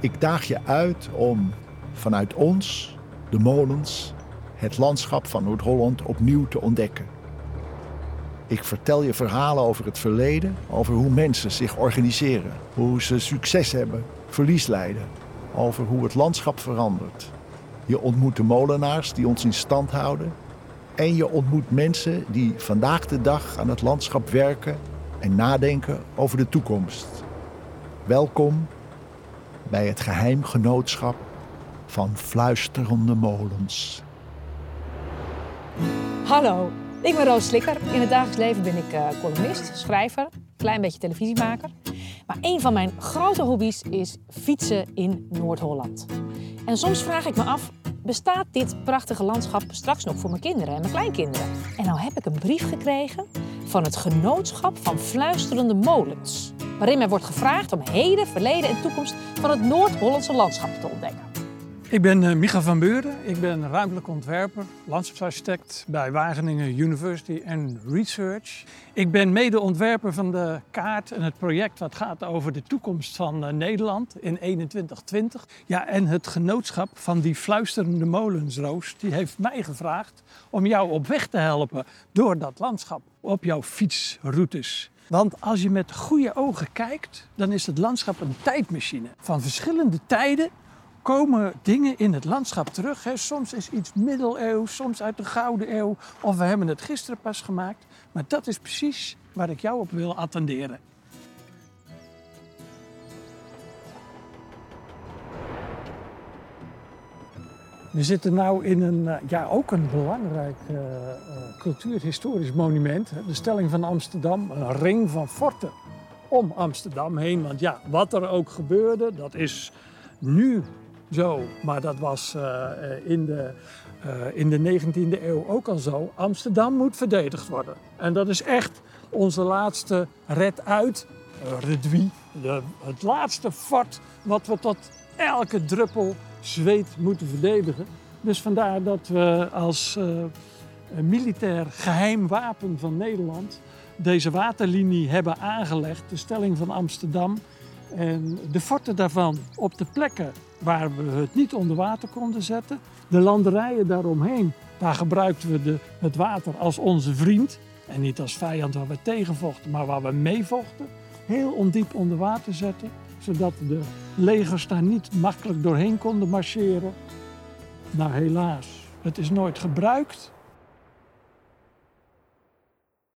Ik daag je uit om vanuit ons, de molens, het landschap van Noord-Holland opnieuw te ontdekken. Ik vertel je verhalen over het verleden, over hoe mensen zich organiseren, hoe ze succes hebben, verlies lijden, over hoe het landschap verandert. Je ontmoet de molenaars die ons in stand houden en je ontmoet mensen die vandaag de dag aan het landschap werken en nadenken over de toekomst. Welkom bij het geheimgenootschap van fluisterende molens. Hallo, ik ben Roos Slikker. In het dagelijks leven ben ik uh, columnist, schrijver, klein beetje televisiemaker. Maar een van mijn grote hobby's is fietsen in Noord-Holland. En soms vraag ik me af, bestaat dit prachtige landschap straks nog voor mijn kinderen en mijn kleinkinderen? En nou heb ik een brief gekregen van het Genootschap van Fluisterende Molens. Waarin mij wordt gevraagd om heden, verleden en toekomst van het Noord-Hollandse landschap te ontdekken. Ik ben uh, Micha van Buren. Ik ben ruimtelijk ontwerper, landschapsarchitect bij Wageningen University and Research. Ik ben medeontwerper van de kaart en het project wat gaat over de toekomst van uh, Nederland in 2120. Ja, en het genootschap van die fluisterende molensroos, die heeft mij gevraagd om jou op weg te helpen door dat landschap op jouw fietsroutes. Want als je met goede ogen kijkt, dan is het landschap een tijdmachine van verschillende tijden komen dingen in het landschap terug. Hè. Soms is iets middeleeuws, soms uit de Gouden Eeuw. Of we hebben het gisteren pas gemaakt. Maar dat is precies waar ik jou op wil attenderen. We zitten nu in een, ja, ook een belangrijk uh, cultuurhistorisch monument. De Stelling van Amsterdam, een ring van forten om Amsterdam heen. Want ja, wat er ook gebeurde, dat is nu zo. Maar dat was uh, in, de, uh, in de 19e eeuw ook al zo. Amsterdam moet verdedigd worden. En dat is echt onze laatste red uit, redwie, de, het laatste fort wat we tot elke druppel zweet moeten verdedigen. Dus vandaar dat we als militair geheim wapen van Nederland deze waterlinie hebben aangelegd, de stelling van Amsterdam. En de forten daarvan op de plekken waar we het niet onder water konden zetten. De landerijen daaromheen, daar gebruikten we de, het water als onze vriend. En niet als vijand waar we tegenvochten, maar waar we meevochten. Heel ondiep onder water zetten, zodat de legers daar niet makkelijk doorheen konden marcheren. Nou helaas, het is nooit gebruikt.